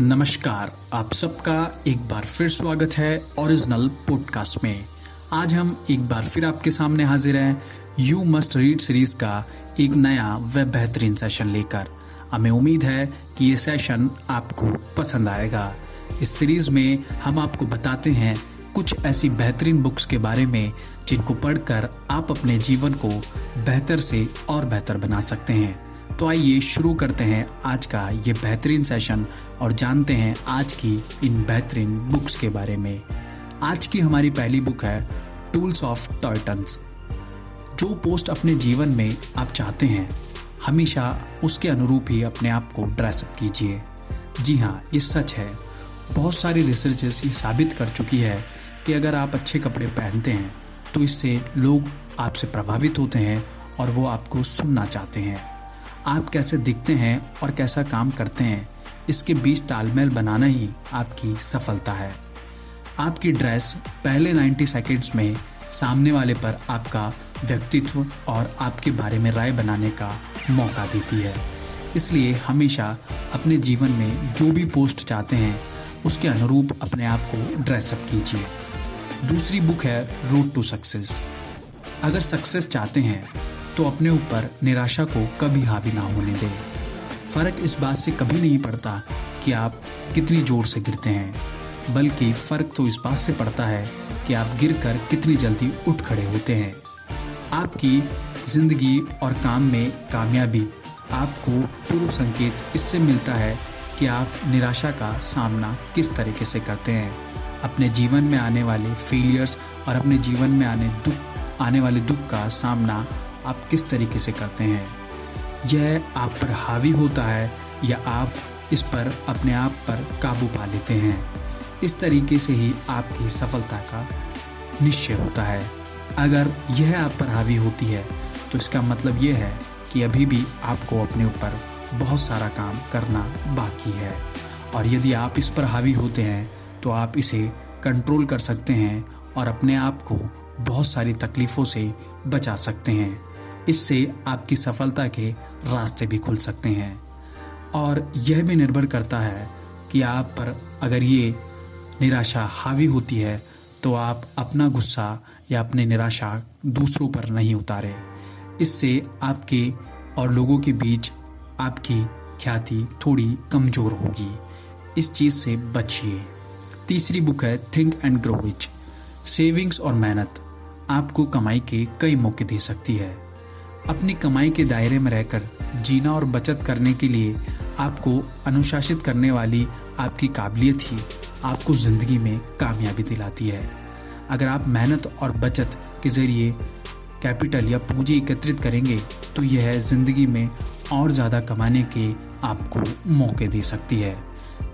नमस्कार, आप सबका एक बार फिर स्वागत है ओरिजिनल पॉडकास्ट में। आज हम एक बार फिर आपके सामने हाजिर हैं यू मस्ट रीड सीरीज़ का एक नया व बेहतरीन सेशन लेकर। हमें उम्मीद है कि ये सेशन आपको पसंद आएगा। इस सीरीज़ में हम आपको बताते हैं कुछ ऐसी बेहतरीन बुक्स के बारे में, जिनको पढ़कर आप अपने जीवन को बेहतर से और बेहतर बना सकते हैं। तो आइए शुरू करते हैं आज का ये बेहतरीन सेशन और जानते हैं आज की इन बेहतरीन बुक्स के बारे में। आज की हमारी पहली बुक है टूल्स ऑफ़ टॉयटन्स जो पोस्ट अपने जीवन में आप चाहते हैं, हमेशा उसके अनुरूप ही अपने आप को ड्रेसअप कीजिए। जी हाँ ये सच है। बहुत सारी रिसर्चेस ये साबित कर चुकी है कि अगर आप अच्छे कपड़े पहनते हैं तो इससे लोग आपसे प्रभावित होते हैं और वो आपको सुनना चाहते हैं। आप कैसे दिखते हैं और कैसा काम करते हैं, इसके बीच तालमेल बनाना ही आपकी सफलता है। आपकी ड्रेस पहले 90 सेकेंड्स में सामने वाले पर आपका व्यक्तित्व और आपके बारे में राय बनाने का मौका देती है। इसलिए हमेशा अपने जीवन में जो भी पोस्ट चाहते हैं, उसके अनुरूप अपने आप को ड्रेसअप कीजिए। दूसरी बुक है रोड टू सक्सेस अगर सक्सेस चाहते हैं तो अपने ऊपर निराशा को कभी हावी ना होने दें। फ़र्क इस बात से कभी नहीं पड़ता कि आप कितनी ज़ोर से गिरते हैं, बल्कि फ़र्क तो इस बात से पड़ता है कि आप गिर कर कितनी जल्दी उठ खड़े होते हैं। आपकी ज़िंदगी और काम में कामयाबी आपको पूर्व संकेत इससे मिलता है कि आप निराशा का सामना किस तरीके से करते हैं। अपने जीवन में आने वाले फेलियर्स और अपने जीवन में आने दुख, आने वाले दुख का सामना आप किस तरीके से करते हैं? यह आप पर हावी होता है या आप इस पर अपने आप पर काबू पा लेते हैं? इस तरीके से ही आपकी सफलता का निश्चय होता है। अगर यह आप पर हावी होती है तो इसका मतलब यह है कि अभी भी आपको अपने ऊपर बहुत सारा काम करना बाकी है। और यदि आप इस पर हावी होते हैं तो आप इसे कंट्रोल कर सकते हैं और अपने आप को बहुत सारी तकलीफ़ों से बचा सकते हैं। इससे आपकी सफलता के रास्ते भी खुल सकते हैं। और यह भी निर्भर करता है कि आप पर अगर ये निराशा हावी होती है तो आप अपना गुस्सा या अपने निराशा दूसरों पर नहीं उतारे। इससे आपके और लोगों के बीच आपकी ख्याति थोड़ी कमज़ोर होगी। इस चीज़ से बचिए। तीसरी बुक है think and grow rich savings और मेहनत आपको कमाई के कई मौके दे सकती है। अपनी कमाई के दायरे में रहकर जीना और बचत करने के लिए आपको अनुशासित करने वाली आपकी काबिलियत ही आपको ज़िंदगी में कामयाबी दिलाती है। अगर आप मेहनत और बचत के ज़रिए कैपिटल या पूंजी एकत्रित करेंगे तो यह ज़िंदगी में और ज़्यादा कमाने के आपको मौके दे सकती है।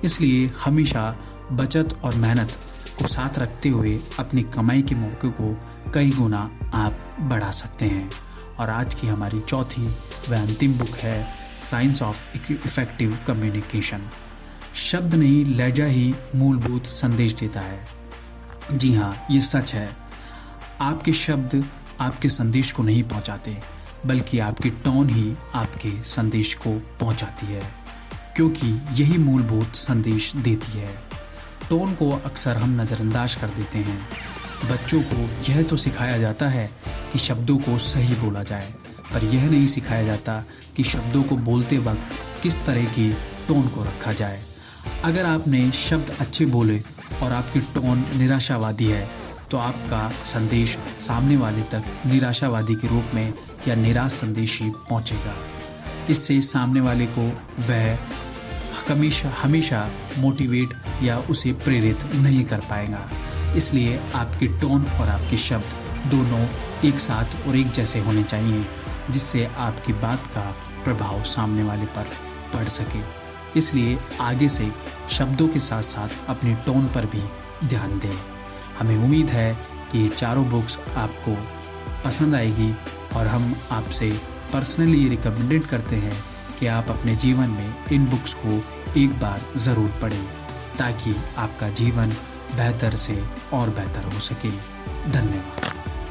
इसलिए हमेशा बचत और मेहनत को साथ रखते हुए अपनी कमाई के मौके को कई गुना आप बढ़ा सकते हैं। और आज की हमारी चौथी व अंतिम बुक है साइंस ऑफ़ इफ़ेक्टिव कम्युनिकेशन शब्द नहीं, लहजा ही मूलभूत संदेश देता है। जी हाँ ये सच है। आपके शब्द आपके संदेश को नहीं पहुंचाते, बल्कि आपकी टोन ही आपके संदेश को पहुंचाती है, क्योंकि यही मूलभूत संदेश देती है। टोन को अक्सर हम नज़रअंदाज कर देते हैं। बच्चों को यह तो सिखाया जाता है कि शब्दों को सही बोला जाए, पर यह नहीं सिखाया जाता कि शब्दों को बोलते वक्त किस तरह की टोन को रखा जाए। अगर आपने शब्द अच्छे बोले और आपकी टोन निराशावादी है तो आपका संदेश सामने वाले तक निराशावादी के रूप में या निराश संदेश ही पहुँचेगा। इससे सामने वाले को वह हमेशा हमेशा मोटिवेट या उसे प्रेरित नहीं कर पाएगा। इसलिए आपकी टोन और आपके शब्द दोनों एक साथ और एक जैसे होने चाहिए, जिससे आपकी बात का प्रभाव सामने वाले पर पड़ सके। इसलिए आगे से शब्दों के साथ साथ अपने टोन पर भी ध्यान दें। हमें उम्मीद है कि ये चारों बुक्स आपको पसंद आएगी और हम आपसे पर्सनली रिकमेंडेड करते हैं कि आप अपने जीवन में इन बुक्स को एक बार ज़रूर पढ़ें, ताकि आपका जीवन बेहतर से और बेहतर हो सके। धन्यवाद।